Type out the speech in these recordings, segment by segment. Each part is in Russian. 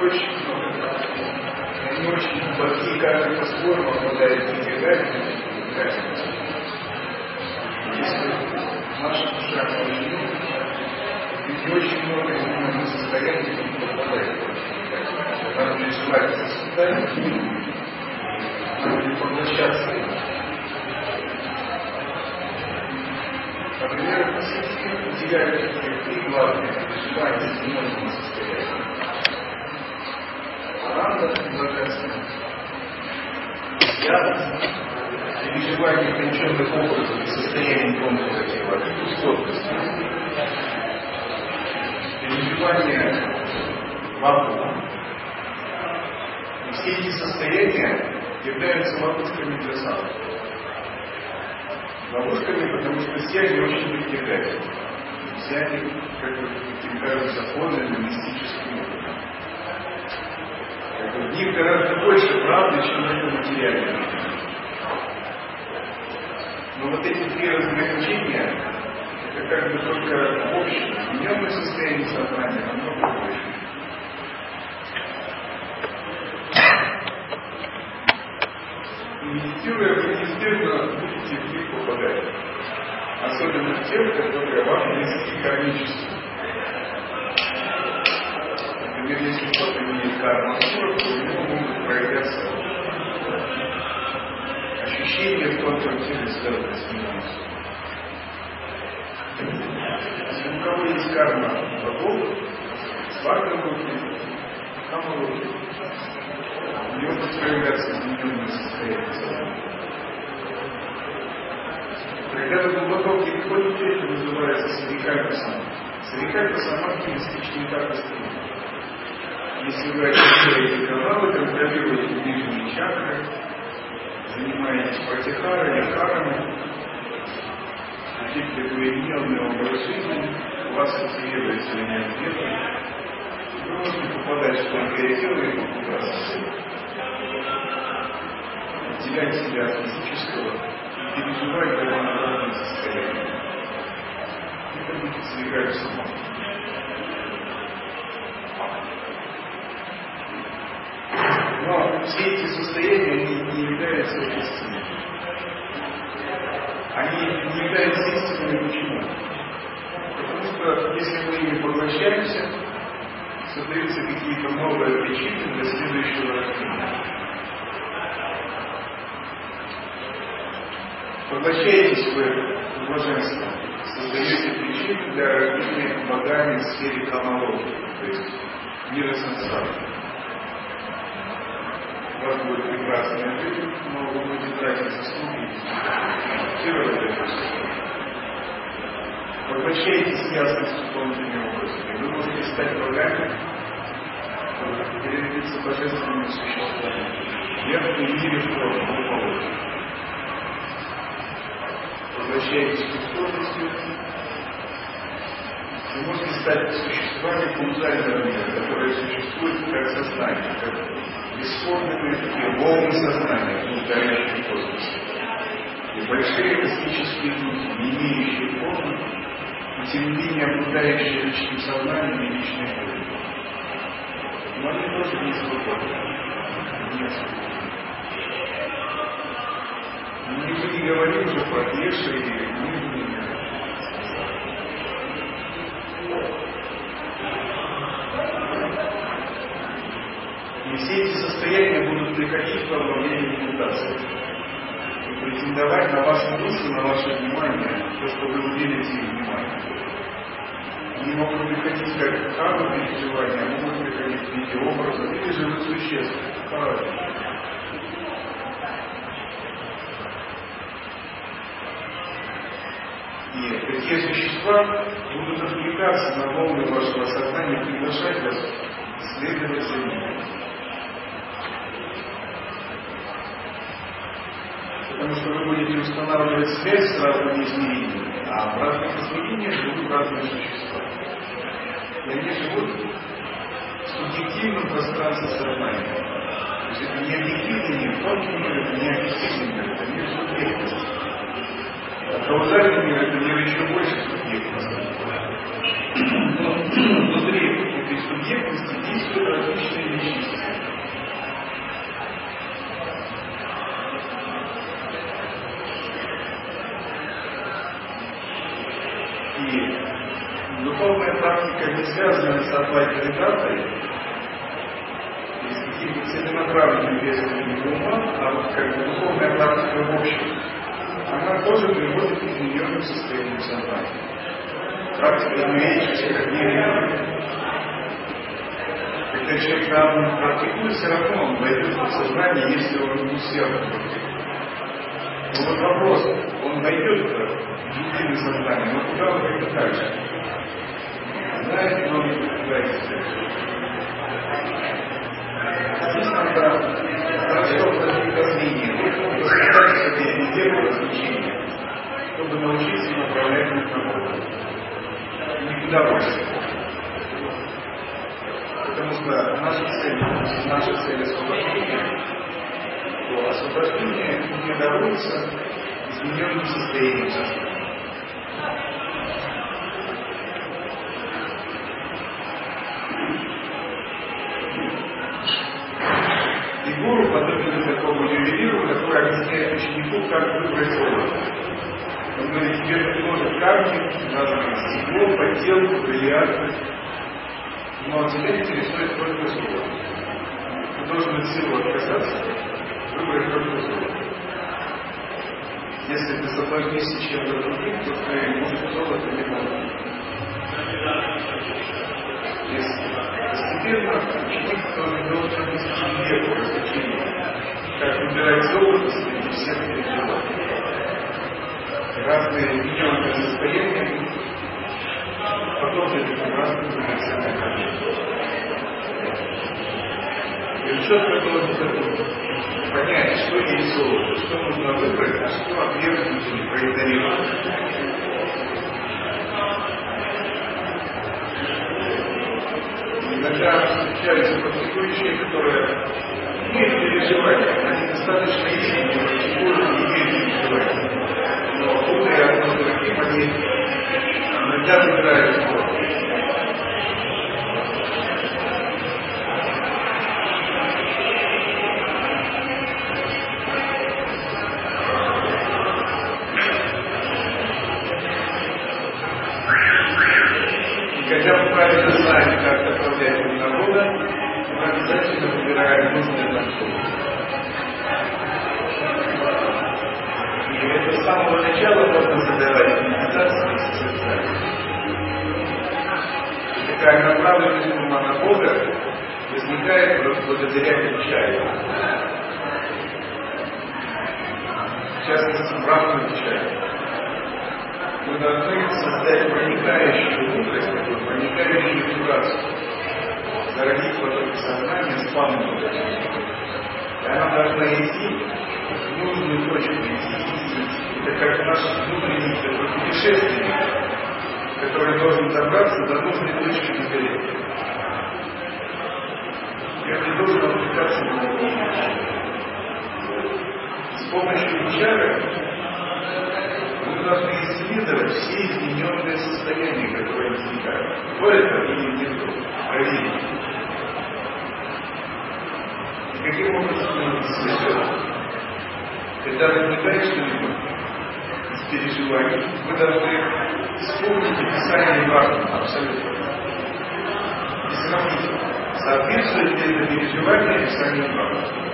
Очень много. Они очень глубокие, каждый по-своему обладает притягательностью, Если наша душа очень ведь очень много именно состояний не попадает Надо не желать состояние, надо не поглощаться Например, выделяют три главные желания измененного состояния. Ранда божественная, ясность, переживание конченных образов и состояния тонкого тела, и устойчивость. Переживание вакуума. И все эти состояния являются ловушками для самых ловушками, потому что все они очень притягательны. Все они, как бы, таким кажется, подлинным мистическим опытом. Как в них гораздо больше правды, чем в этом материальном Но вот эти три разграничения, это как бы только общее, измененное состояние сознания намного больше. Вы неизбежно будете в них попадать. Особенно в тех, которые вам близки кармически. Например, если кто-то имеет карму то у него могут проявляться ощущения в теле, связанные с ненавистью. Если у кого есть карма богов, с варгами, камалоки, у него будет проявляться измененное состояние когда вы глубоко переходите, это называется сарикалька сама. Сарикалька сама оптимистичный этап Если вы очищаете каналы, контролируете нижние чакры, занимаетесь пратихарой, харами, какие-то двоедневные образ жизни, у вас активируется линия ветра, вы можете попадать в тонкое тело и попадаться. Отделять себя от физического переживать гармонограммное состояние. Но все эти состояния не являются истинными. Они являются истинными почему? Потому что если мы ими поглощаемся, создаются какие-то новые причины для следующего рождения. Поглощаетесь вы в блаженство, создаете причины для рождения богами в сфере калмологии, то есть мира сансары. У вас будет прекрасная жизнь, но вы будете тратить заслуги и Поглощаетесь ясностью тонкими образами. Вы можете стать богами, перелиться божественными существами. Мире в прошлом, возвращаетесь к исходности, вы можете стать существами каузального мира, которые существуют как сознание, как бесформенные такие волны сознания, повторяющие космос. И большие космические духи, не имеющие формы, и тем не менее обладающие личным сознанием и личной волей. Но они тоже не свободны. Не свободны. Никто не говорит уже про Кеша и нижние И все эти состояния будут приходить во время медитации. И претендовать на вашу душу, на ваше внимание, то, что вы уделите им внимание. Они могут приходить как кармы переживания, а могут приходить в виде образа или живых существ. И такие существа будут отвлекаться на волны вашего сознания, приглашать вас следовать за ними. Потому что вы будете устанавливать связь с разными измерениями, а в разных измерениях живут разные существа. И они живут в субъективном пространстве сознания. То есть это не объективный мир, тонкий мир, это не объективный мир, это мир субъектности. Каузальный мир – это мир еще больше субъектности. Но внутри этой субъектности действуют различные И духовная практика не связана с датой, и с какими-то целенаправленными действиями ума, а вот как бы духовная практика в общем, она тоже приводит к измененным состояниям сознания. Практика не психотерапии, когда человек правильно практикует, все равно он войдет в сознание, если он усердно практикует. Но вот вопрос, он войдет в глубины сознания, но куда он пойдет дальше? Знает, но не пытается. Здесь надо хорошо какие-то мнения, воспитать себе везде развлечения, чтобы научиться направлять на работу. Никуда больше. Потому что наша цель, наша цель освобождения, то освобождение не даруется измененным состоянием сознания. И гуру подобен такому ювелиру, который объясняет ученику, как выбрать золото. Он говорит, тебе предложат камни, разные стекло, подделку, бриллианты, но тебя интересует только зло. Ты должен от всего отказаться, выбрать только зло. Если ты соблазнишься чем-то другим, то ты может золото не. Если постепенно ученик должен вести веку развлечения, как выбирать золото всех переживаний. Разные минимальные состояния подобные таким разным драгоценным И четко должен понять, что есть золото, что нужно выбрать, а что отвергнуть или проигнорировать. Иногда встречаются практикующие, которые имеют переживания, они достаточно искренне практикуют, не имеют переживания. Но внутри одно другим они иногда выбирают спорт. И когда мы правильно знаем, как направлять народа, мы обязательно выбираем нужное нам И это с самого начала можно задавать такая направленность ума на Бога возникает благодаря печали. В частности, правду печали. Мы должны создать проникающую мудрость, проникающую вибрацию, зародить поток сознания с мудростью. И она должна идти в нужную точку, идти, Это как наш внутренний который должен добраться до нужной точки на горе. Я не должен отвлекаться на. С помощью чары мы должны исследовать все измененные состояния, которые возникают. В это или не то. Проверить. И каким образом мы это? Когда возникает что-нибудь, переживаний. Вы должны вспомнить описание важного абсолютно. И сравнить, соответствует ли это переживание описанию важного.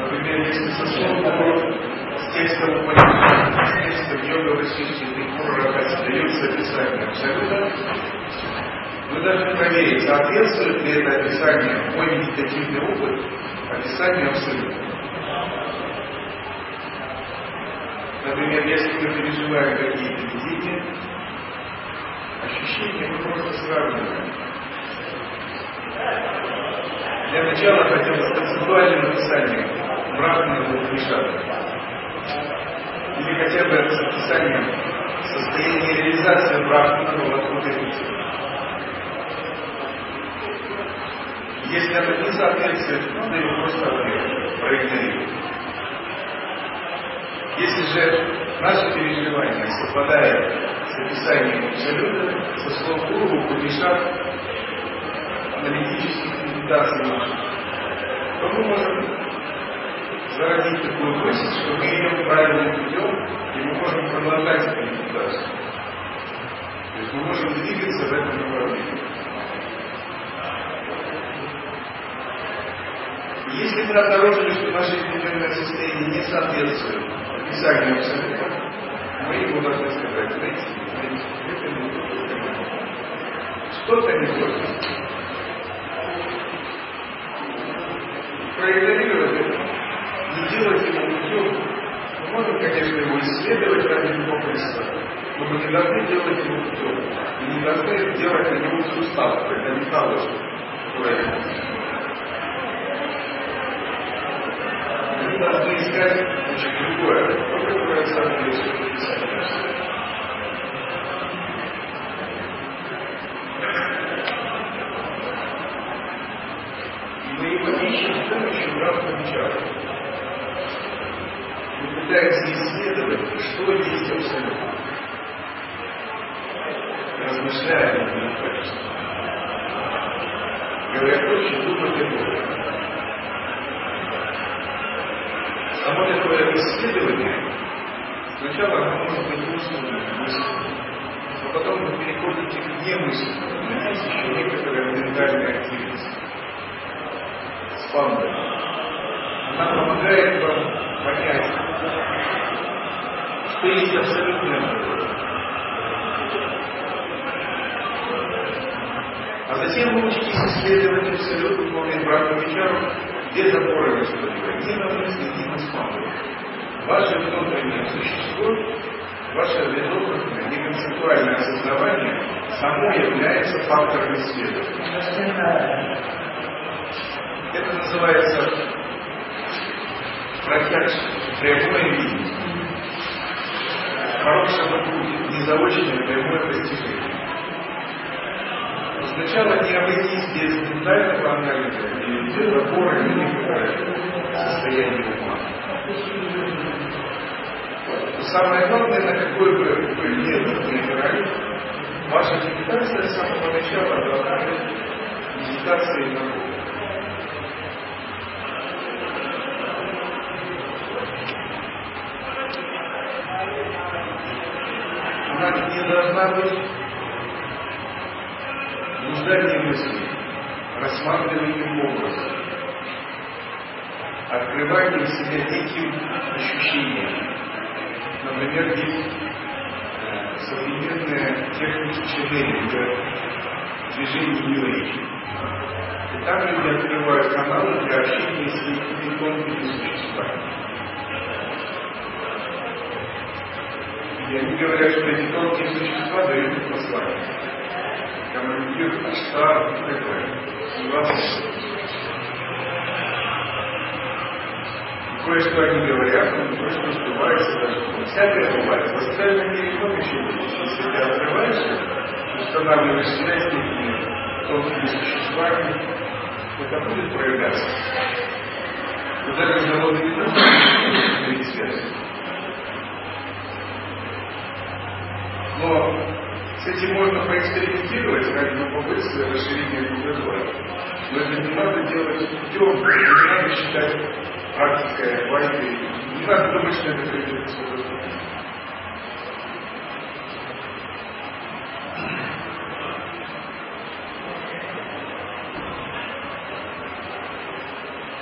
Например, если со словом с текстом Упанишада, с текстом йога Васиши, Трикура дается описание абсолютно, вы должны проверить, соответствует ли это описание, мой медитативный опыт, описанию абсолютно. Например, если мы переживаем какие-то видения, ощущения мы просто сравниваем. Для начала хотел с концептуальным описанием Брахмана Упнишада. Или хотя бы с описанием состояния реализации Брахмана в Адхута Если оно не соответствует, надо его просто проигнорировать. Если же наше переживание совпадает с описанием Абсолюта, со слов Гуру, Путишат, аналитических медитаций то мы можем зародить такую мысль, что мы идем правильным путем, и мы можем продолжать эту медитацию. двигаться в этом направлении. Если мы обнаружили, что наше интеллектуальное состояние не соответствует описанию абсолютно, мы ему должны сказать, знаете, это не то, что-то не то. Проигнорировать это, не делать ему путем. Мы можем, конечно, его исследовать ради любопытства, но мы не должны делать его путем. И не должны делать на него всю ставку. Это того, которая мы должны искать значит, другое, то, которое соответствует Писанию. И мы его ищем с помощью разных чар. Мы пытаемся исследовать, что есть абсолютно. Размышляя об этом качестве. Говоря проще, думать о Боге. Само такое исследование, сначала оно может быть мысленным, мысленным, но потом вы переходите к немысленному, но есть еще некоторая ментальная активность. Спанда. Она помогает вам понять, что есть абсолютное А затем вы учитесь исследовать абсолютно полный брак вечером без опоры на что-либо, ни на мысли, ни на спамы. Ваше внутреннее существо, ваше безопытное, неконцептуальное осознавание само является фактором исследования. Это называется протяжка, прямое видение. Хорошего пути, незаочное прямое достижение. Сначала не обойтись без ментального анализа и без опоры на некоторое состояние ума. Самое главное, на какой бы вы метод не играли, ваша медитация с самого начала должна быть медитацией на Бога. Она не должна быть блуждание мысли, рассматривание образа, открывание в себе неким ощущением. Например, есть э, современная техника ченнелинга, движение New И там люди открывают каналы для общения с некими тонкими существами. И они говорят, что эти тонкие существа дают послание командир, штаб и так далее. Кое-что они говорят, кое-что сбывается даже. Ну, всякое бывает. В остальном мире много чего есть. Если ты открываешься, устанавливаешь связь с этими тонкими существами, это будет проявляться. Но даже заводы не нужно связь. Но с этим можно поэкспериментировать ради любопытства и расширения кругозора. Но это не надо делать путем, не надо считать практикой, байкой. Не надо думать, что это придет к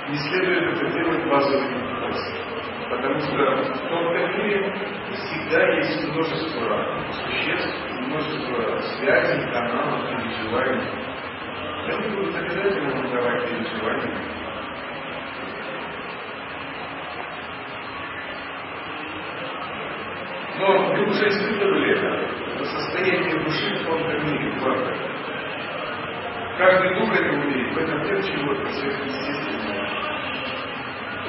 Не следует это делать базовыми способами. Потому что в тонком мире всегда есть множество существ, множество связей, каналов, переживаний. Не буду обязательно выдавать переживания. Но вы уже испытывали это, это в тонком мире, правда. Каждый это умеет, в этом нет чего-то сверхъестественного,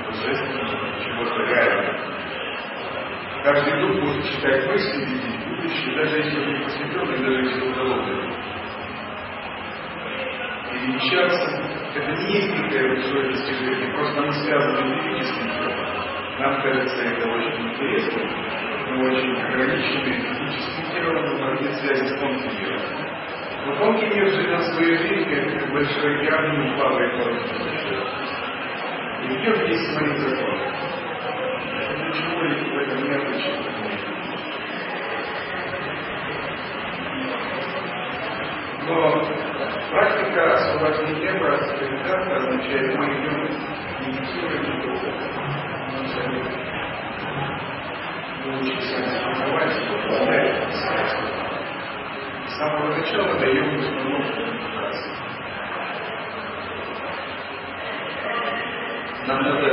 божественного, чего-то реального. Каждый дух может читать мысли, видеть будущее, даже если он не посвященный, даже если он голодный. Перемещаться – это не есть некое большое достижение, просто мы связаны физическим телом. Нам кажется это очень интересно, мы очень ограничены физическим телом, но нет связи с тонким миром. Но тонкий мир живет свою жизнь, как большой океан, не плавает И в нем есть свои законы. Ничего в этом необычного. Но практика освобождения братства медитации означает, мы идем медитируем Бога. С самого начала даем установку медитации. Нам надо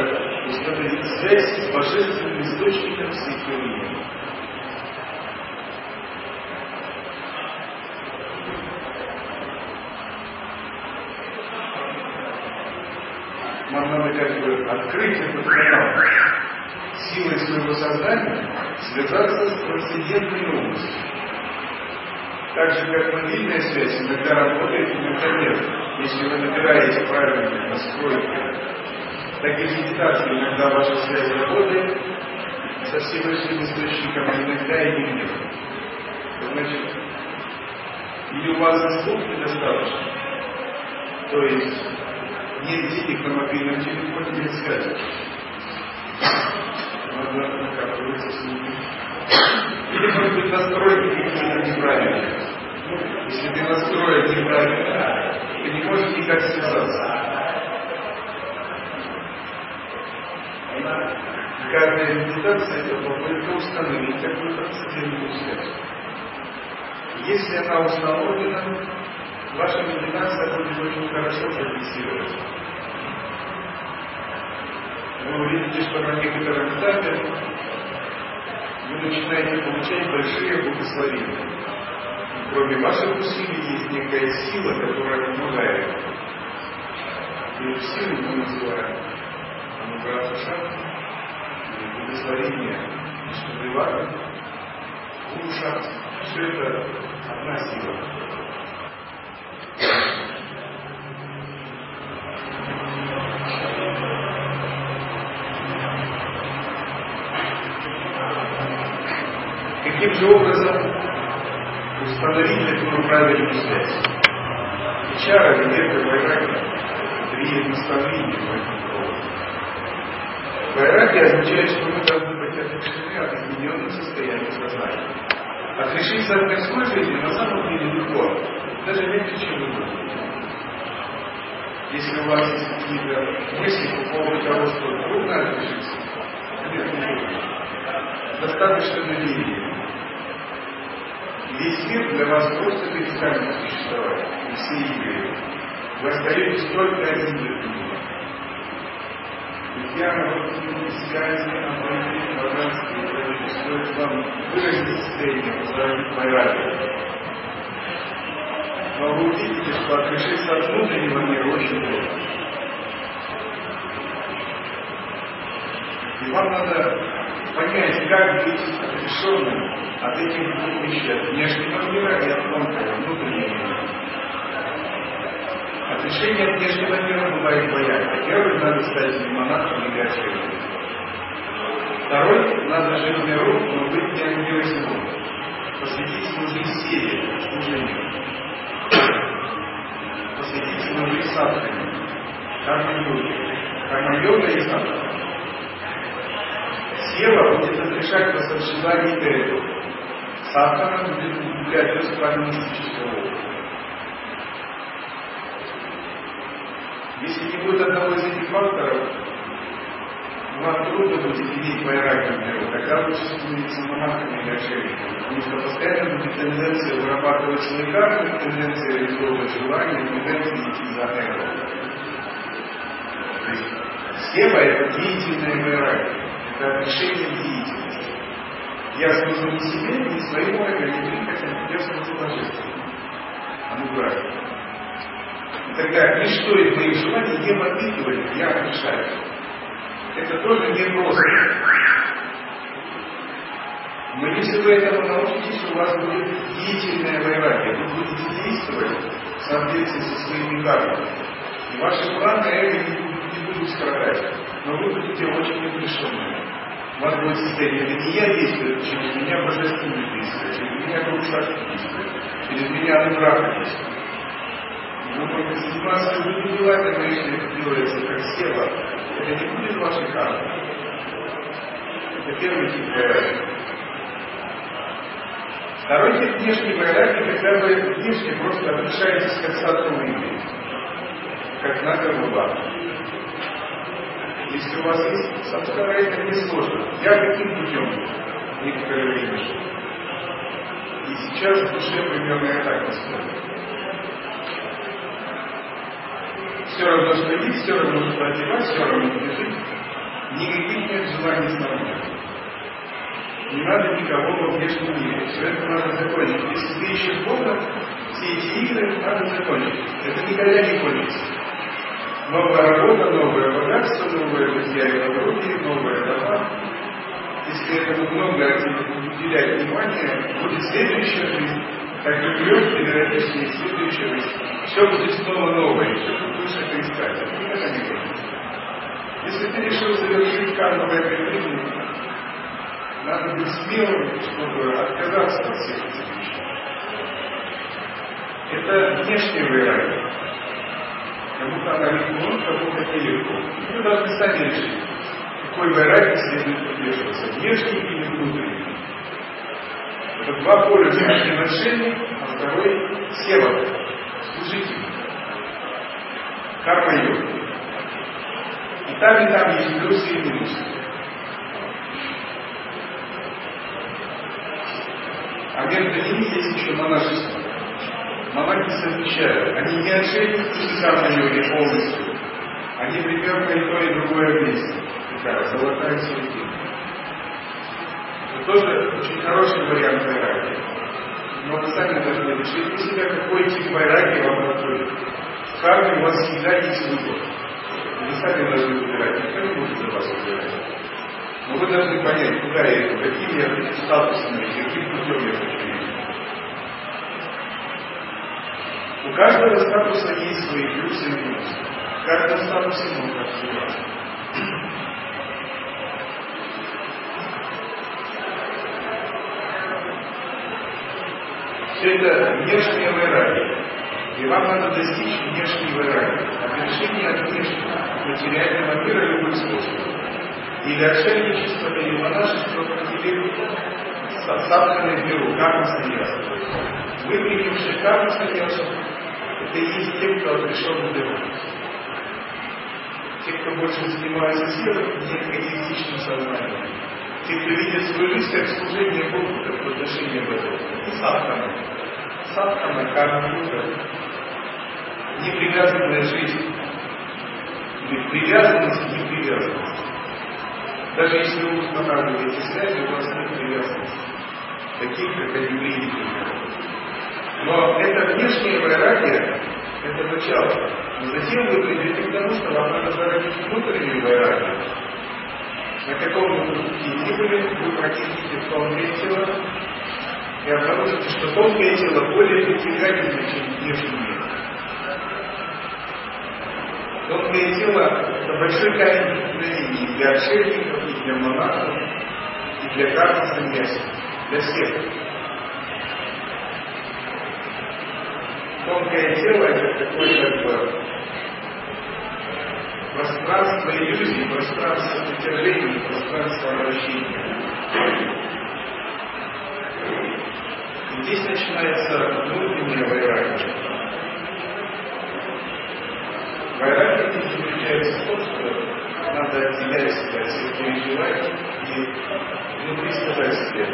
установить связь с божественным источником явлений. нам надо как бы открыть этот канал силой своего сознания, связаться с трансцендентной областью. Так же, как мобильная связь иногда работает, иногда нет. Если вы набираете правильные настройки, так и медитация иногда ваша связь работает со Всевышним Источником, а иногда и нет. Значит, или у вас звук недостаточно, то есть нет денег на мобильном телефоне, нет связи. Надо накапливаться слуги. Или, может быть, настройки какие-то неправильные. Если ты настроен неправильно, ты не можешь никак связаться. Каждая медитация – это попытка установить какую-то трансцендентную связь. Если она установлена, ваша медитация будет очень хорошо зафиксироваться. Вы увидите, что на некотором этапе вы начинаете получать большие благословения. Кроме ваших усилий есть некая сила, которая помогает. И эту силу мы называем Ануграфа Шакти, благословение Вишнудевага, Гуру. Все это одна сила. Каким же образом установить такую правильную связь? Чара, Венерка, Вайраги – три наставления в этом поводу. Вайраги означает, что мы должны быть отрешены от измененных состояний сознания. Отрешиться от мирской жизни на самом деле легко, даже легче, чем вы думаете. Если у вас есть какие-то мысли по поводу того, что трудно отрешиться, нет, не трудно. Достаточно доверия. Весь мир для вас просто перестанет существовать. И все игры. Вы остаетесь только один для другого. Я вот связи, обрыви, богатство и прочее, стоит вам выразить состояние, возражить морали. Но вы увидите, что отрешиться от внутреннего мира очень трудно. И вам надо понять, как быть отрешенным от этих двух вещей, от внешнего мира и от тонкого, внутреннего мира. Отрешение от внешнего мира бывает двояко. Первый, надо стать монахом или ачером. Второй, надо жить в миру, но быть не ангелом Посвятить свою жизнь себе, служению посвятить свою жизнь садхане, карма-йоге. Карма-йога и садхана. Сева будет разрешать восторжелание Эгу. Садхана будет углублять распад мистического. Если не будет одного из этих факторов, вам трудно будет иметь вайраги в миру, тогда лучше становиться монахами или отшельниками, потому что постоянно будет тенденция вырабатывать свои кармы, тенденция реализовывать желания, тенденция идти за эго. То есть схема – это деятельная вайраги, это решение деятельности. Я служу не себе, не своему не прихотям, я служу божественному. Ануграхи. И тогда ничто из моих желаний не подпитывает, я решаю это тоже не просто. Но если вы этому научитесь, у вас будет деятельная вайрагия, вы будете действовать в соответствии со своими кармами. И ваши планы не, не будут страдать, но вы будете очень отрешенными. У вас будет состояние, это не я действую, через меня божественный действует, через меня душа действует, через меня анураха действует. Вы будете заниматься любыми делами, но если это делается как сева, это не будет вашей кармой. Это первый тип Второй тип внешней вайраги, когда вы внешне просто отношаетесь к остатку времени, как на голова. Если у вас есть самскара, это не сложно. Я каким путем некоторое время шел. И сейчас в душе примерно я так настроен. Все равно, что есть, все равно, что одевать, все равно, где жить. Никаких нет желаний снаружи. Не надо никого во внешнем мире. Все это надо закончить. Если ты ищешь Бога, все эти игры надо закончить. Это никогда не кончится. Новая работа, новое богатство, новые друзья и подруги, новые дома. Если этому много уделять внимание, будет следующая жизнь. Так и умрет, периодически следующая жизнь. Все будет снова новое, все будешь это искать. Это не кончится. Если ты решил завершить карму в этой жизни, надо быть смелым, чтобы отказаться от всех этих вещей. Это внешняя вера. Кому-то легко, кому-то нелегко. Вы должны сами решить, какой вайраги следует придерживаться, внешний или внутренний. Это два поля взаимоотношений, а второй сева, служитель, карма-йога. И там, и там есть плюсы и минусы. А ними есть еще монашество. Монахи совмещают. Они не отшельники йоги полностью. Они примерно и то, и другое вместе. Такая золотая середина. Это тоже очень хороший вариант вайраги. Но вы сами должны решить для себя, какой тип вайраги вам подходит. В карме у вас всегда есть выбор. Вы сами должны выбирать. Никто не может за вас выбирать. Но вы должны понять, куда я иду, каким я статусом, каким путем я хочу идти. У каждого статуса есть свои плюсы и минусы. В каждом статусе можно развиваться. Все это внешнее вайраги. И вам надо достичь внешней вайраги. Отрешение от внешнего материального мира любым способом или отшельничество, или монашество, или садхана беру, карма саньяса. Вы, принявшие карму саньясу, это и есть те, кто отрешен от беру. Те, кто больше занимается силой, не эгоистичным сознанием. Те, кто видит свою жизнь как служение Богу, как отношение Богу. И садхана. Садхана, карма. Непривязанная жизнь. Или привязанность, непривязанность. Даже если вы устанавливаете связи, у вас нет привязанности. Таких, как евреи, Но это внешняя вайрагия, это начало. Но затем вы придете к тому, что вам надо зародить внутреннюю вайрагию. На каком бы пути ни были, вы практикуете тонкое тело и обнаружите, что тонкое тело более притягательное, чем внешний мир. Тонкое тело – это большой камень преткновений для отшельников, и для монахов, и для кармы саньяси, для всех. Тонкое тело – это такое как бы пространство иллюзий, пространство притяжений, пространство обращения. Здесь начинается внутренняя вайрагия. Вайраги заключается в том, что надо отделять себя от всех переживаний и внутри сказать себе,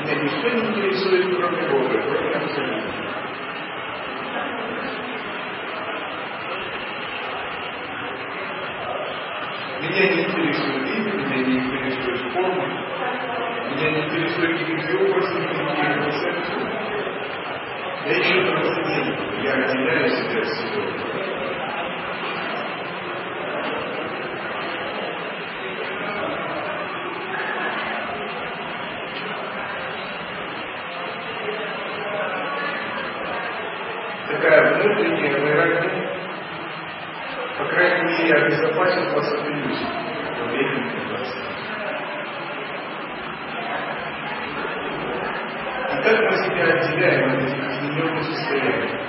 меня ничто не интересует, кроме Бога, кроме Абсолюта. Меня не интересует имя, меня не интересует форма, меня не интересует никакие образы, никакие концепции. Я ищу трансценденту, я отделяю себя от всего. такая внутренняя по мере, обезопасит вас от иллюзий время медитации. И как мы себя отделяем от этих измененных состояний?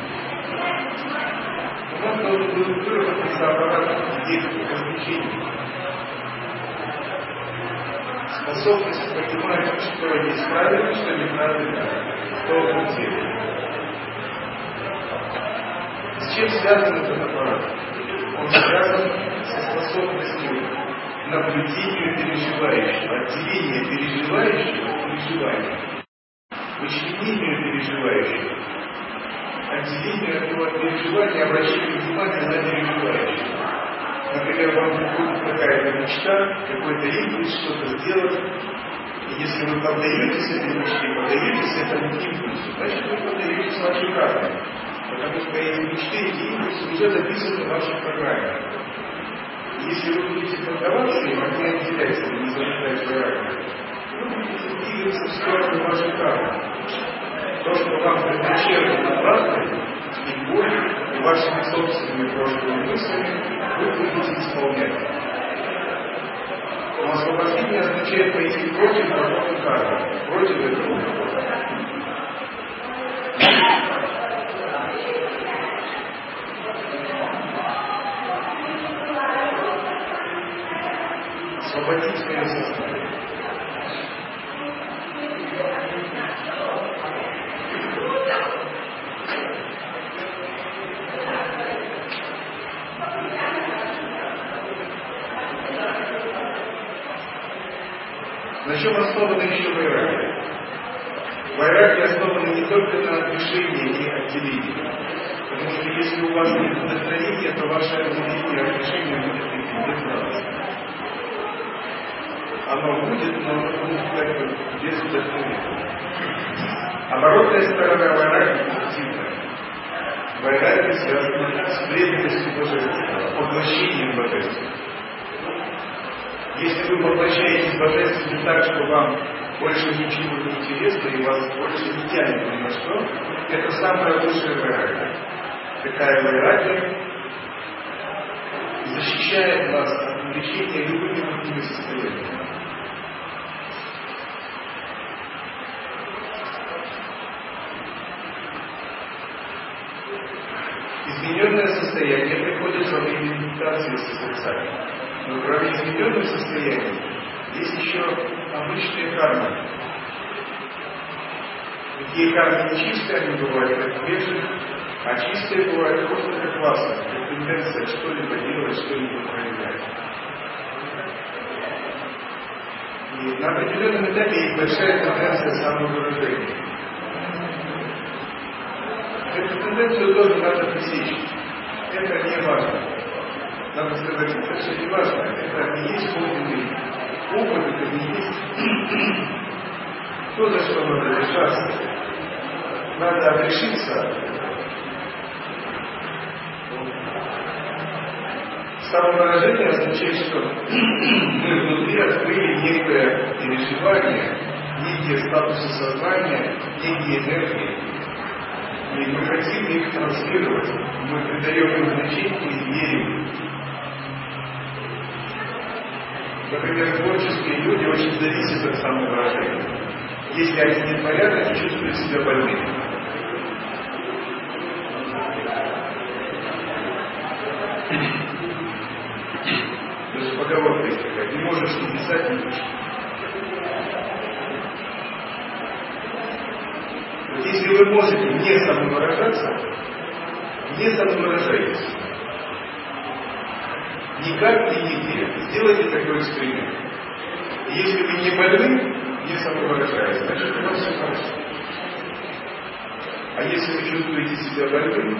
У нас должен быть выработаться аппарат развлечений. Способность понимать, что есть правильно, что неправильно, тонком теле. С чем связан этот аппарат? Он связан со способностью наблюдению переживающего, отделения переживающего от переживания, вычленению переживающего, отделению от переживания, обращению внимания на переживающего. Например, вам приходит какая-то мечта, какой-то импульс что-то сделать, и если вы поддаетесь этой мечте, поддаетесь этому импульсу, значит вы поддаетесь вашей карме. Потому что эти мечты, эти импульсы уже записаны в вашей программе. Если вы будете поддаваться им, они отделяются, не зарождать врага, вы будете двигаться в сторону вашей кармы. То, что вам предначертано правдой, и боль, и вашими собственными прошлыми мыслями, вы будете исполнять. Но освобождение означает пойти против потока кармы, против этого освободить свое сознание. На чем основано еще вайраги? Вайраги основаны не только на отрешении и отделении. Потому что если у вас нет вдохновения, то ваше отделение и отрешение будет идти оно будет, но как бы без вдохновения. Оборотная сторона вайраги позитивная. Вайраги связана с преданностью божественного, поглощением божественного. Если вы поглощаетесь божественным так, что вам больше ничего не интересно и вас больше не тянет ни на что, это самая лучшая вайраги. Такая вайраги защищает вас от увлечения любыми другими состояниями. Измененное состояние приходит во время медитации с созерцанием. Но кроме измененных состояний есть еще обычные кармы. Такие кармы не чистые, они бывают как бежит, а чистые бывают просто как классно, как тенденция что-либо делать, что-либо проявлять. И на определенном этапе есть большая тенденция самовыражения. Эту тенденцию тоже надо пресечь. Это не важно. Надо сказать, это все не важно. Это не есть подлинный опыт, это не есть то, за что надо решаться. Надо решиться. Самовыражение означает, что мы внутри открыли некое переживание, некие статусы сознания, некие энергии, и мы хотим их транслировать, мы придаем им значение и верим. Например, творческие люди очень зависят от самовыражения. Если они не творят, они чувствуют себя больными. Даже поговорка есть такая, не можешь написать, не пишешь. Если вы можете не самовыражаться, не самовыражайтесь. Никак и нигде. Сделайте такой эксперимент. Если вы не больны, не самовыражаетесь, значит у вас все хорошо. А если вы чувствуете себя больным,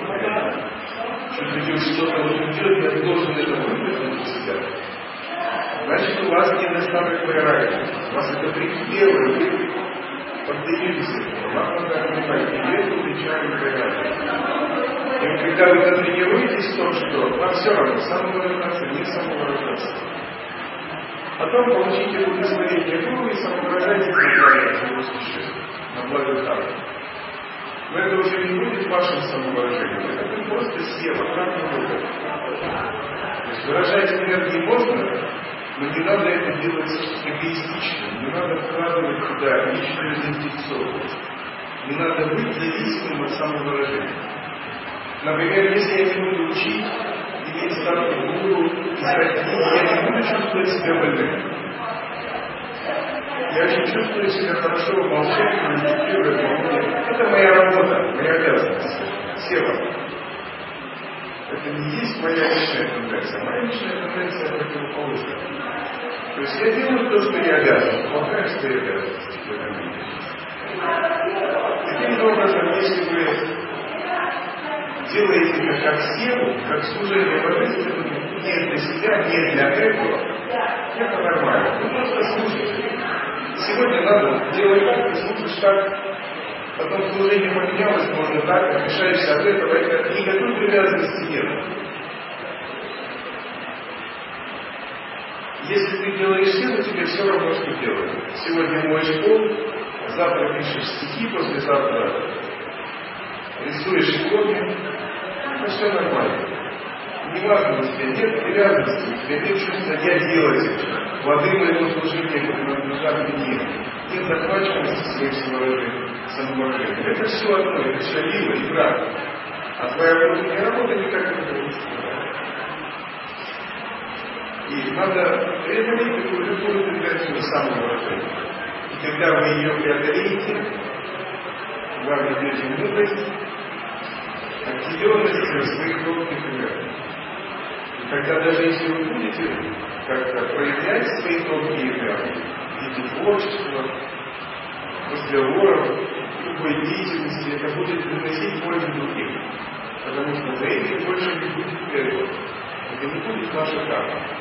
чувствуете, что-то вот идет, я должен это из себя, значит у вас недостаток вайраги. У вас это прикипело, вы поддаетесь. Вам надо понимать, и эту печаль и И когда вы натренируетесь в том, что вам все равно самовыражаться, не самовыражаться. Потом получите удовлетворение гуру и самовыражайтесь на благо своего существа, на благо кармы. Но это уже не будет вашим самовыражением, это будет просто сила, как вы То есть выражать энергии можно, но не надо это делать эгоистично, не надо вкладывать туда личную заинтересованность. Не надо быть зависимым от самовыражения. Например, если я не буду учить, иметь статус гуру, искать я не буду чувствовать себя больным. Я очень чувствую себя хорошо в молчании, медитирую, Это моя работа, моя обязанность. Села. Это не есть моя личная тенденция. Моя личная тенденция противоположная. То есть я делаю то, что я обязан, выполняю свои обязанности в Таким образом, если вы делаете это как силу, как служение божественному, не для себя, не для этого, это нормально. Вы просто слушаете. Сегодня надо делать так, ты слушаешь так, потом служение поменялось, можно так, отрешаешься от этого, это никакой привязанности нет. Если ты делаешь силу, тебе все равно, что делать. Сегодня моешь пол, завтра пишешь стихи, послезавтра рисуешь иконы, это все нормально. Не важно, у тебя нет привязанности, у тебя нет чувства «я делать», воды моего служения принадлежат мне, нет захваченности своим самовыражением. Это все одно, это все либо, игра. А твоя внутренняя работа никак не будет И надо преодолеть такую любую тенденцию самовыражения. Когда вы ее преодолеете, вы обретете мудрость, определенность своих тонких энергий. И тогда даже если вы будете как-то проявлять свои тонкие энергии в виде творчества, разговоров, любой деятельности, это будет приносить пользу другим. Потому что за этим больше не будет этого. Это не будет ваша карма.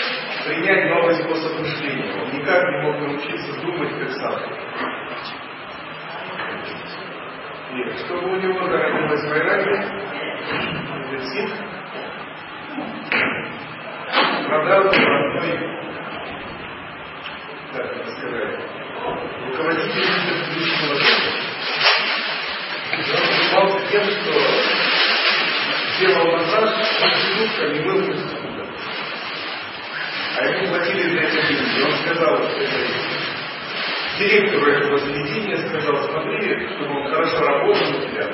принять новый способ мышления. Он никак не мог научиться думать как сам. Нет, чтобы у него зародилось вайраги, висит, продался в одной, так это сказать, руководитель личного дома. Он занимался тем, что делал массаж, а не мыл они платили за библиотеки, деньги. он сказал директору этого заведения, сказал, смотри, чтобы он хорошо работал у тебя,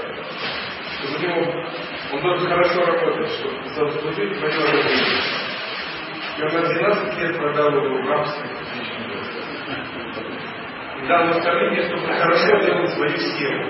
чтобы него, он должен хорошо работать, чтобы заслужить твое уважение. И он на 12 лет продал его в рабство. И дал наставление, чтобы хорошо делал свою семью.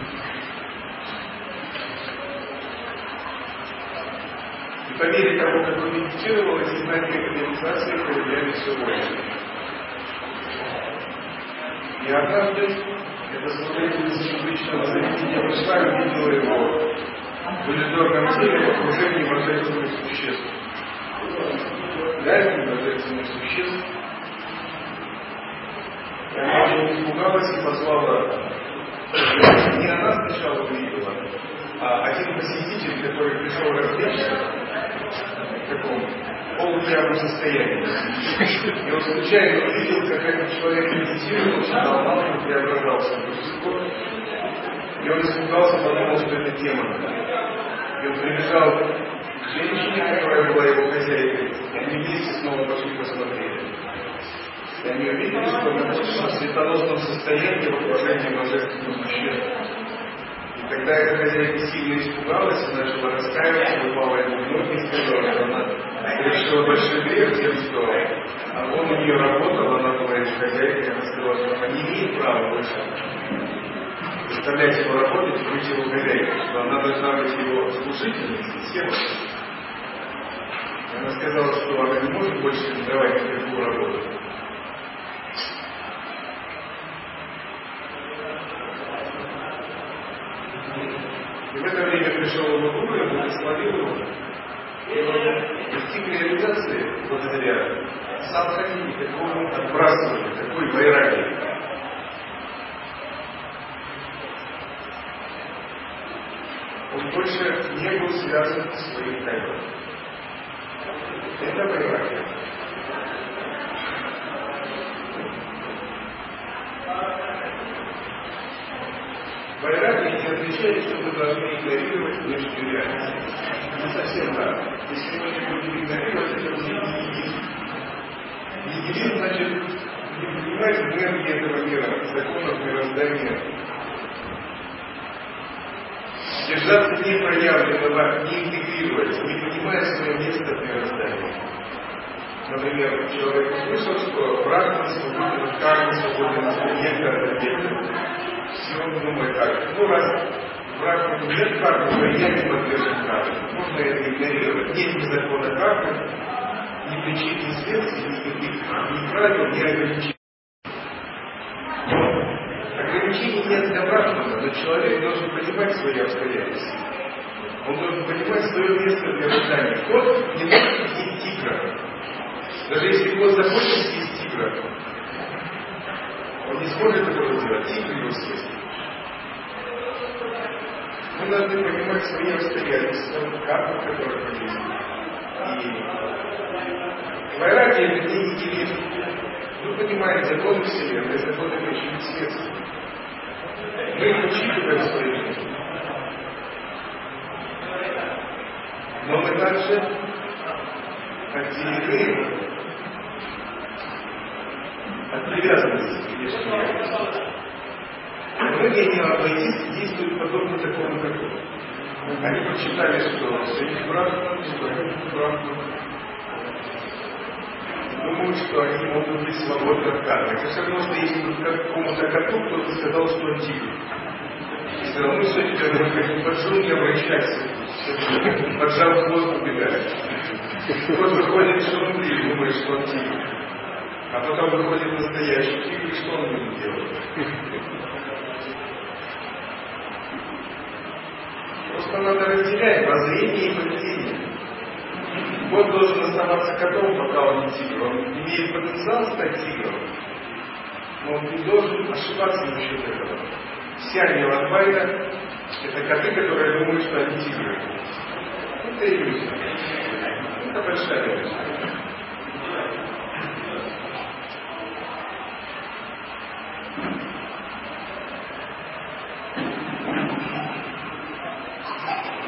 по мере того, как он медитировал, эти знаки реализации проявлялись все больше. И однажды эта смотрительница публичного заведения пришла и увидела его в иллюзорном теле в окружении божественных существ. Этих божественных существ и она очень испугалась и позвала. Не она сначала увидела, а один посетитель, который пришел развлечься, таком полупьяном состоянии. И он случайно увидел, как этот человек медитировал, читал манту, преображался. И он испугался, подумал, что это демон. И он прибежал к женщине, которая была его хозяйкой, и они вместе снова пошли посмотреть. И они увидели, что он в светоносном состоянии в окружении божественных существ. Эта хозяйка сильно испугалась и начала раскаиваться, упала ему в ноги и сказала, что она совершила большой грех тем, что а он у нее работал, она была его хозяйкой, она сказала, что она не имеет права больше заставлять его работать и быть его хозяйкой, что она должна быть его служительницей, сервисом. Она сказала, что она не может больше давать никакую работу. И в это время пришел его гуру, и благословил его. И он достиг реализации благодаря садхани, такому отбрасыванию, такой вайраги. Он больше не был связан с своим тайном. Это. Вайраги не означает, что мы должны игнорировать внешнюю реальность. Не совсем так. Если мы не будем игнорировать, это будет нигилизм. Нигилизм значит не понимать энергии этого мира, законов мироздания. Держаться непроявленного, не интегрировать, не понимая свое место в мироздании. Например, человек услышал, что брахман свободен от кармы, свободен объекта, от объекта. Все он думает так, ну раз в брахмане нет кармы, то я не подвержен карме. Можно это игнорировать. Нет ни закона кармы, ни причин, ни следствий, никаких ни правил, ни ограничений. Ограничений нет для брахмана, но человек должен понимать свои обстоятельства. Он должен понимать свое место в мироздании. Кот не может съесть тигра. Даже если кот захочет съесть тигра, он не сможет этого сделать, тигр его съест. Мы должны понимать свои обстоятельства, карму, которая есть. И вайраги это не нигилизм. Вы понимаете законы Вселенной, законы причин и следствий. Мы их учитываем в своей жизни. Но мы также отделены от привязанности к неоплатисты действуют подобно такому закону. Они прочитали, что среди что они брахман, думают, что они могут быть свободны от кармы. Это все равно, что если какому-то коту кто-то сказал, что он тигр. И сказал, ну все, теперь мы хотим под шум не обращаться. Поджав хвост убегает. Кот выходит из шумы и думает, что он тигр. А потом выходит настоящий и что он будет делать? Просто надо разделять воззрение и поведение. Кот должен оставаться котом, пока он не тигр. Он имеет потенциал стать тигром, но он не должен ошибаться насчет этого. Вся Ниланбайна – это коты, которые думают, что они тигры. Это иллюзия. Это большая иллюзия.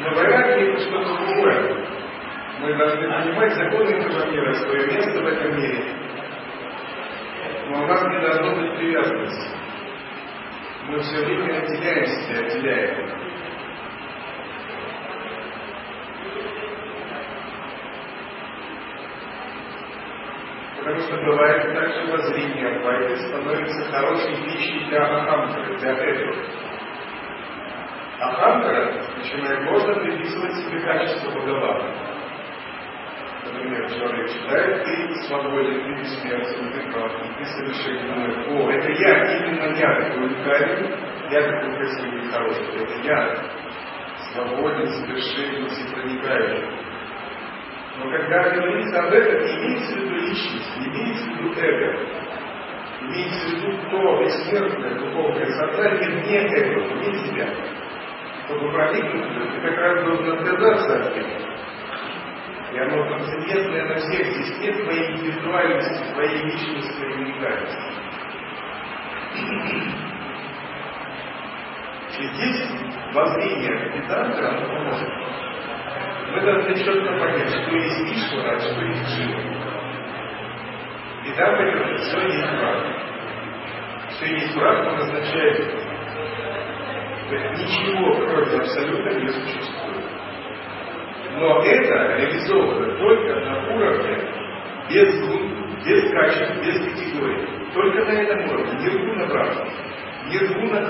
Но вайраги это что-то другое. Мы должны понимать законы этого мира, свое место в этом мире. Но у нас не должно быть привязанности. Мы все время отделяем себя, отделяем. Потому что бывает также воззрение Адвайты становится хорошей пищей для Ахамкара, для этого. Ахамкара начинает можно приписывать себе качество Бхагавана. Например, человек читает, ты свободен, ты бессмертен, ты прав, ты совершенно О, это я, именно я такой уникальный, я такой красивый и хороший, это я. Свободен, совершенен, всепроникающий. Но когда говорится об этом, не имеется в виду личность, не имеется в виду эго. Имеется в виду то бессмертное духовное сознание вне эго, вне себя. Чтобы проникнуть ты как раз должен отказаться от этого. И оно трансцендентное на всех. Здесь нет твоей индивидуальности, твоей личности, твоей уникальности. И здесь воззрение капитана, оно поможет мы должны четко понять, что есть Ишвара, а что есть Джива. Там поймем, все есть брак. Все есть брак, он означает, ничего кроме абсолюта не существует. Но это реализовано только на уровне без гун, без качеств, без категорий. Только на этом уровне. Не рву брака. Не рву на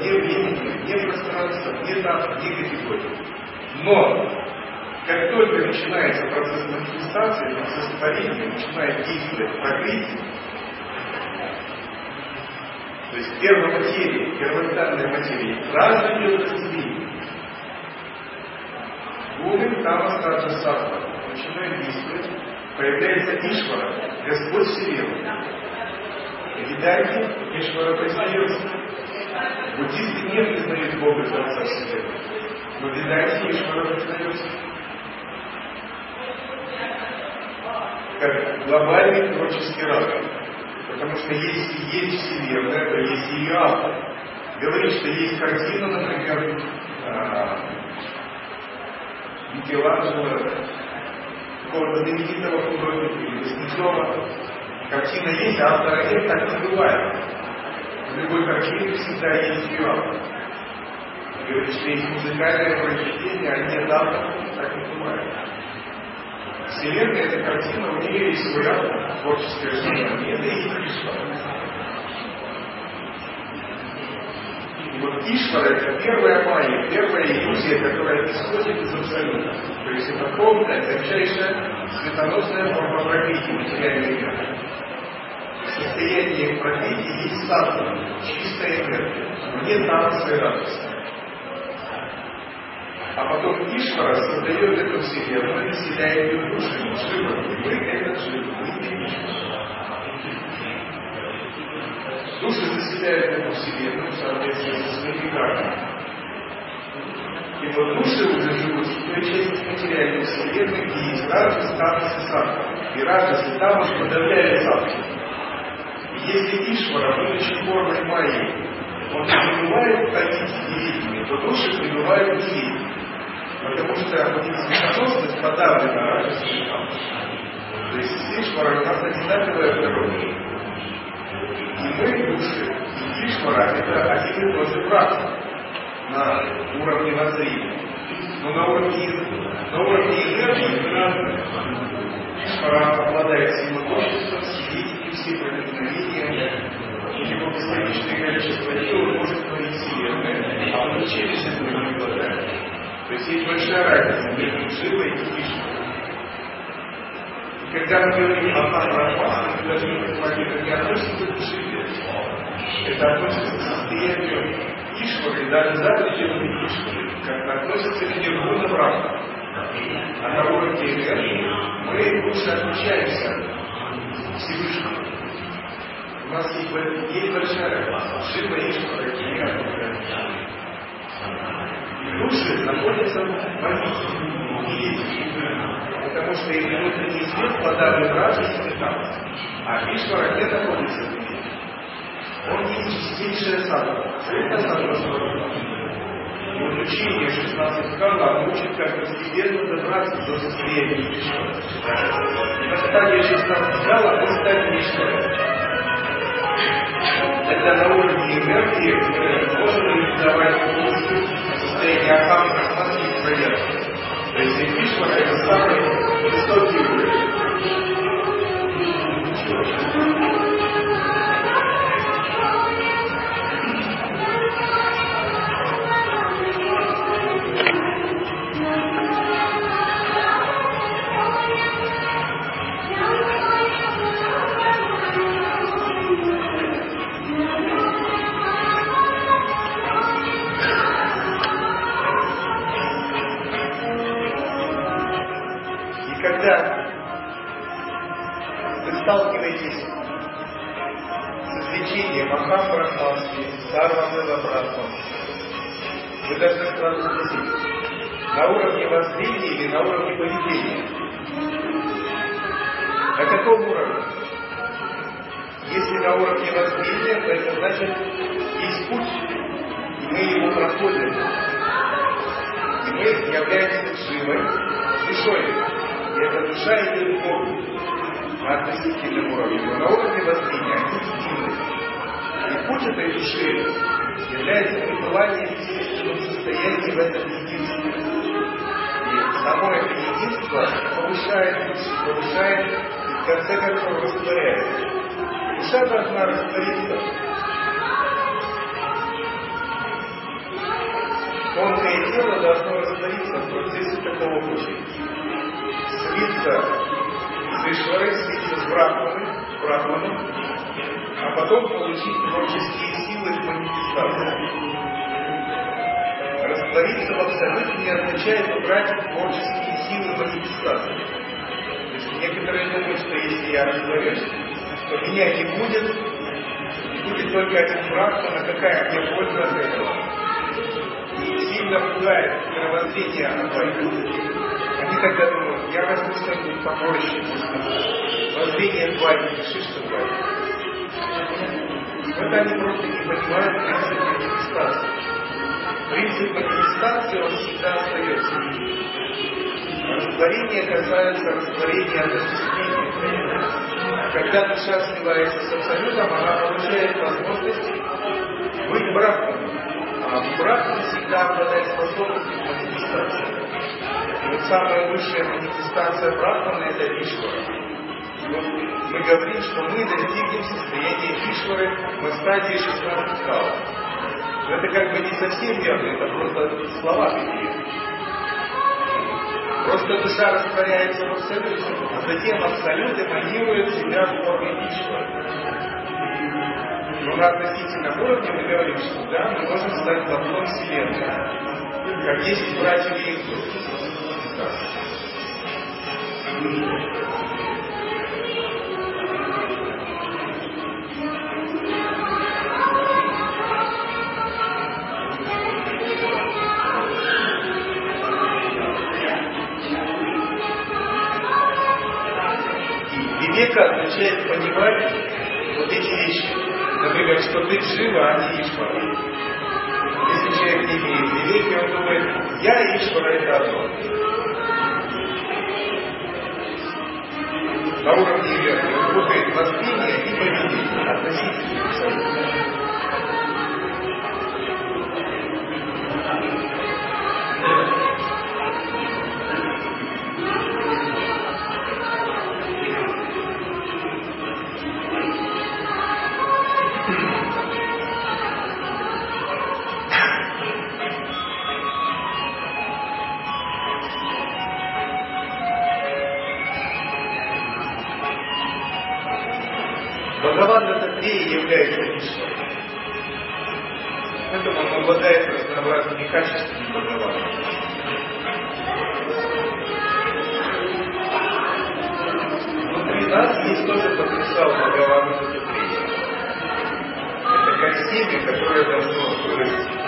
не времени, не пространства, не дат, не категорий. Но как только начинается процесс манифестации, процесс творения, начинает действовать прокрытие, то есть первоматерия, первоначальная материя, сразу идет разделение. Гуны, там стаджа сатва, начинает действовать, появляется Ишвара, Господь Вселенной. Видайте, Ишвара признается. Буддисты не признают Бога Творца Вселенной. Но видайте, Ишвара признается. как глобальный творческий разум. Потому что если есть Вселенная, то есть и автор. Говорит, что есть картина, например, а, Микеланджело, какого-то знаменитого художника или Васнецова. Картина есть, а автора нет, так не бывает. В любой картине всегда есть ее автор. Говорит, что есть музыкальное произведение, а нет автора, так не бывает. Вселенная — это картина, у нее есть свой автор, творческое сознание. Это и Ишвара. И вот Ишвара — это первая майя, первая иллюзия, которая исходит из абсолюта. То есть это полная, тончайшая, светоносная форма прокрытия материальной мира. Состояние прокрытия есть сатва, чистая энергия, вне танца и радости. А потом Ишвара создает эту вселенную, населяет ее душами, живым. Мы это живы, мы не Ишвара. Души заселяют эту вселенную, соответственно, со своими картами. И вот души уже живут в той части материальной вселенной, где есть раджа, статус и сатва. И раджа и тамас подавляет сатву. Если Ишвара, будучи формой Майи, он пребывает в позиции невидимой, то души пребывают в невидимой. Потому что них светоносность подавлена раньше То есть Ишвара у нас одинаковая природа. И мы, души, и Ишвара это один и тот же брат на уровне воззрения. Но на уровне, на уровне энергии мы разные. Ишвара обладает всемогуществом, всевидением, всепроникновением, его бесконечное количество сил может творить Вселенная, а он через. То есть есть большая разница между Шивой и Вишной. И когда мы говорим о Панрапасах, мы должны понимать, не относится к Шиве. Это относится к состоянию Ишвары, даже за пределами Ишвары, как относится к Ниргуна Брахма. А на уровне энергии мы лучше отличаемся от Всевышнего. У нас есть, есть большая разница. Шива Ишвара, одно души находятся в позиции потому что их внутренний свет подавлен радостью там, а Ишвара не находится в мире. Он есть чистейшая садха, это садха И вот учение 16 кала, учит, как постепенно добраться до состояния на стадии 16 кала мы станем Ишварой. Тогда на уровне энергии можем реализовать полностью состояние осадка осадки проверки. То есть Кришна это самый высокий уровень. сталкиваетесь с извлечением а Махапрахмаски, старого Мелобратма, вы должны сразу спросить, на уровне воззрения или на уровне поведения? На каком уровне? Если на уровне воззрения, то это значит, есть путь, и мы его проходим. И мы являемся живой душой. И эта душа идет к на относительном уровне. Но на уровне объективность. И путь этой души является пребыванием в естественном состоянии в этом единстве. И само это единство повышает душу, повышает и в конце концов растворяет. Душа должна раствориться Тонкое тело должно раствориться в процессе такого пути. Слиться с Ишварой, Брахманой, Брахманом, а потом получить творческие силы в манифестации. Раствориться в абсолюте не означает убрать творческие силы манифестации. То есть некоторые думают, что если я растворюсь, то меня не будет, будет только один брахман, а какая мне польза от этого? сильно пугает мировоззрение Адвайта. Я возьму что-нибудь попроще, воззрение Адвайта, Шишта Адвайта. Это они просто не понимают принцип манифестации. Принцип манифестации, он всегда остается. Растворение касается растворения осуществления. Когда душа сливается с Абсолютом, она получает возможность быть брахманом. А брахма всегда обладает способностью к манифестации. Самая высшая манифестация брахмана – это Вишвара. Вот мы говорим, что мы достигнем состояния Вишвары на стадии 16 кала. Но это как бы не совсем верно, это просто слова такие. Просто душа растворяется в абсолюте, а затем абсолют эманирует себя в форме Вишвары. Но на относительном уровне мы говорим, что да, мы можем стать плодом Вселенной. Как есть братья Иисус. Вивека означает понимать вот эти вещи. Например, что ты жива, а не Ишвара. Если человек не имеет вивеки, он думает, я Ишвара это одно. На уровне путает воспитание и поведение. Относительно Является Вишной. Поэтому он обладает разнообразными качествами Бхагавана. Внутри нас есть тоже потенциал Бхагавана. Это как семя, которое должно вырасти.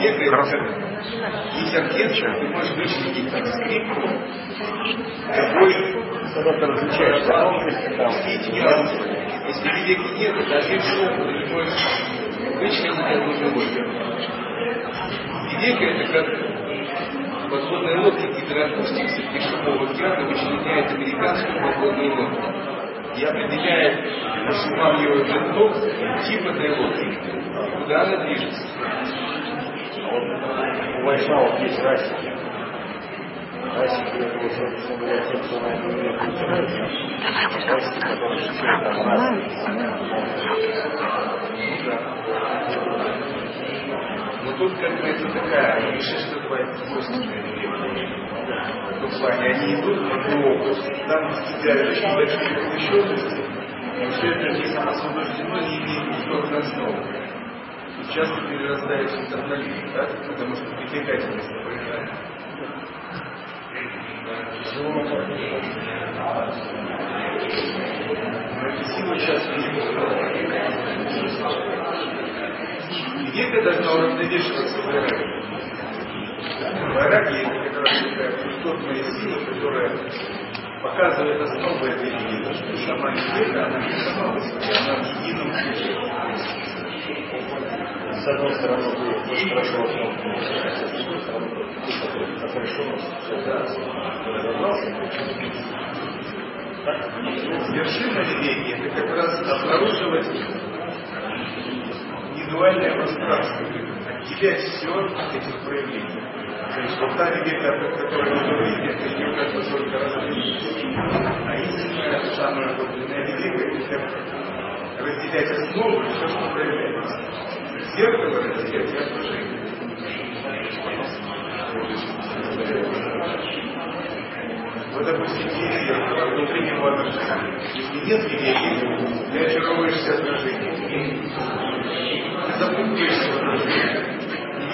Есть оркестр, ты можешь вычленить скрипку, какой когда ты там, эти нюансы. Если веки нет, то один шум, ты можешь вычленить одну другую. Века это как подводная лодка гидроакустикс пешеходного океана вычленяет американскую подводную лодку и определяет по шумам его винтов тип этой лодки, куда она движется. У Вайшнавов есть расики. Расики это вот, собственно говоря, те, кто на этом мире разбирается. Расики, которые считают там Но тут как бы это такая, пишет, что бывает свойственная в том плане, они идут по опыту, там достигают очень большие посвященности, но все это не самосвобождено, не имеет никакой основы. Часто перерастает в сатанизм, да? потому что притягательность проявляет. Но эта сила сейчас не Где-то должна уравновешиваться в Вайраги это как раз такая пустотная сила, которая показывает основу этой идеи, что сама идея, она не себе, она в едином ключе. С одной стороны, вы очень хорошо во всем с другой стороны, отрешенность, разобрался. Вершина религии – это как раз обнаруживать индивидуальное пространство, отделять все от этих проявлений. То есть вот та религия, о которой мы говорили, это как бы только разделить. А истинная, самая подлинная религия, это разделять основу и все, что проявляется. Зеркало разделять и отражение. Вот, допустим, есть зеркало внутреннего отражения. Если нет религии, ты очаровываешься отражением. Ты запутываешься в отражении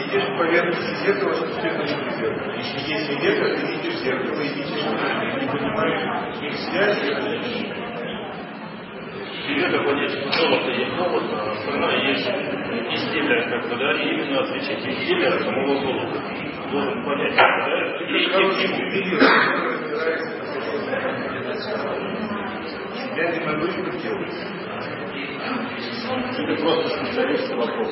видишь поверхность зеркала, что это не зеркало. Если есть зеркало, ты видишь зеркало и видишь, не понимаешь их связь и различия. Привет, вот есть золото есть золото, а остальное есть изделие, как бы, да, и именно отличить изделие от самого золота. Должен понять, да, ты хороший ювелир, который разбирается Я не могу это делать. Это просто специалист вопрос.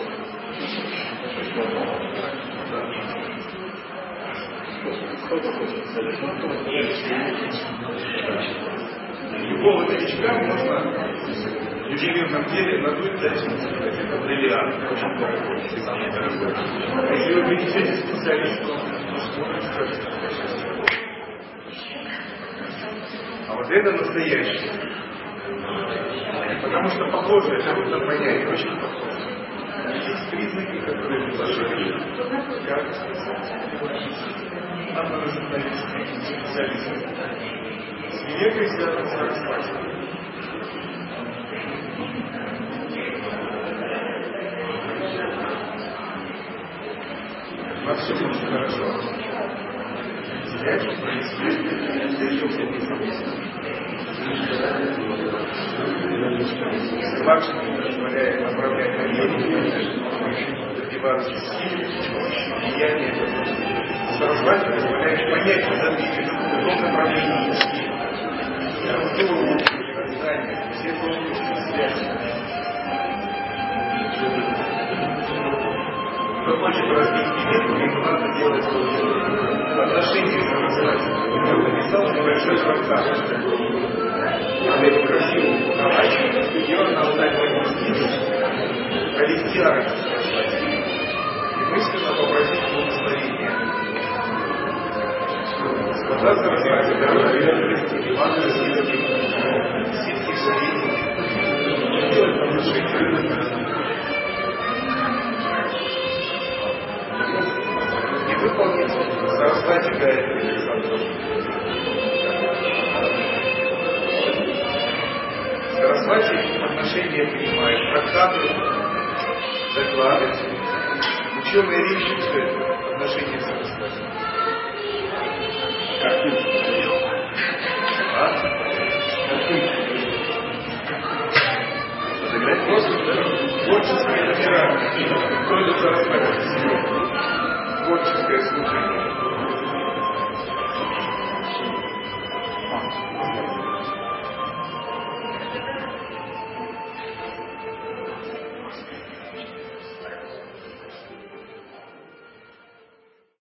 Любого новичка можно. В ювелирном деле надуть дальше это бриллиант, очень дорогой, самый дорогой. Если вы принесете специалисту, смотрит скажет, а вот это настоящее. Потому что похоже, трудно понять, очень похоже. Есть признаки, которые предложили, как? Надо становиться специалистом. С Великой связано с Роксфасией. Во всем очень хорошо. Теряешь происходит, позволяет направлять энергию, добиваться силы, влияния. Сарасвати позволяет понять задвиги в том направлении структуру Сказаться рассказать здоровье, Ивана ситхи шаги, делать подношение. И выполнить Сарасвати Гайатри Александров. рассказывать, докладывать. Ученые речи, кстати, в Творческое за Творческое служение.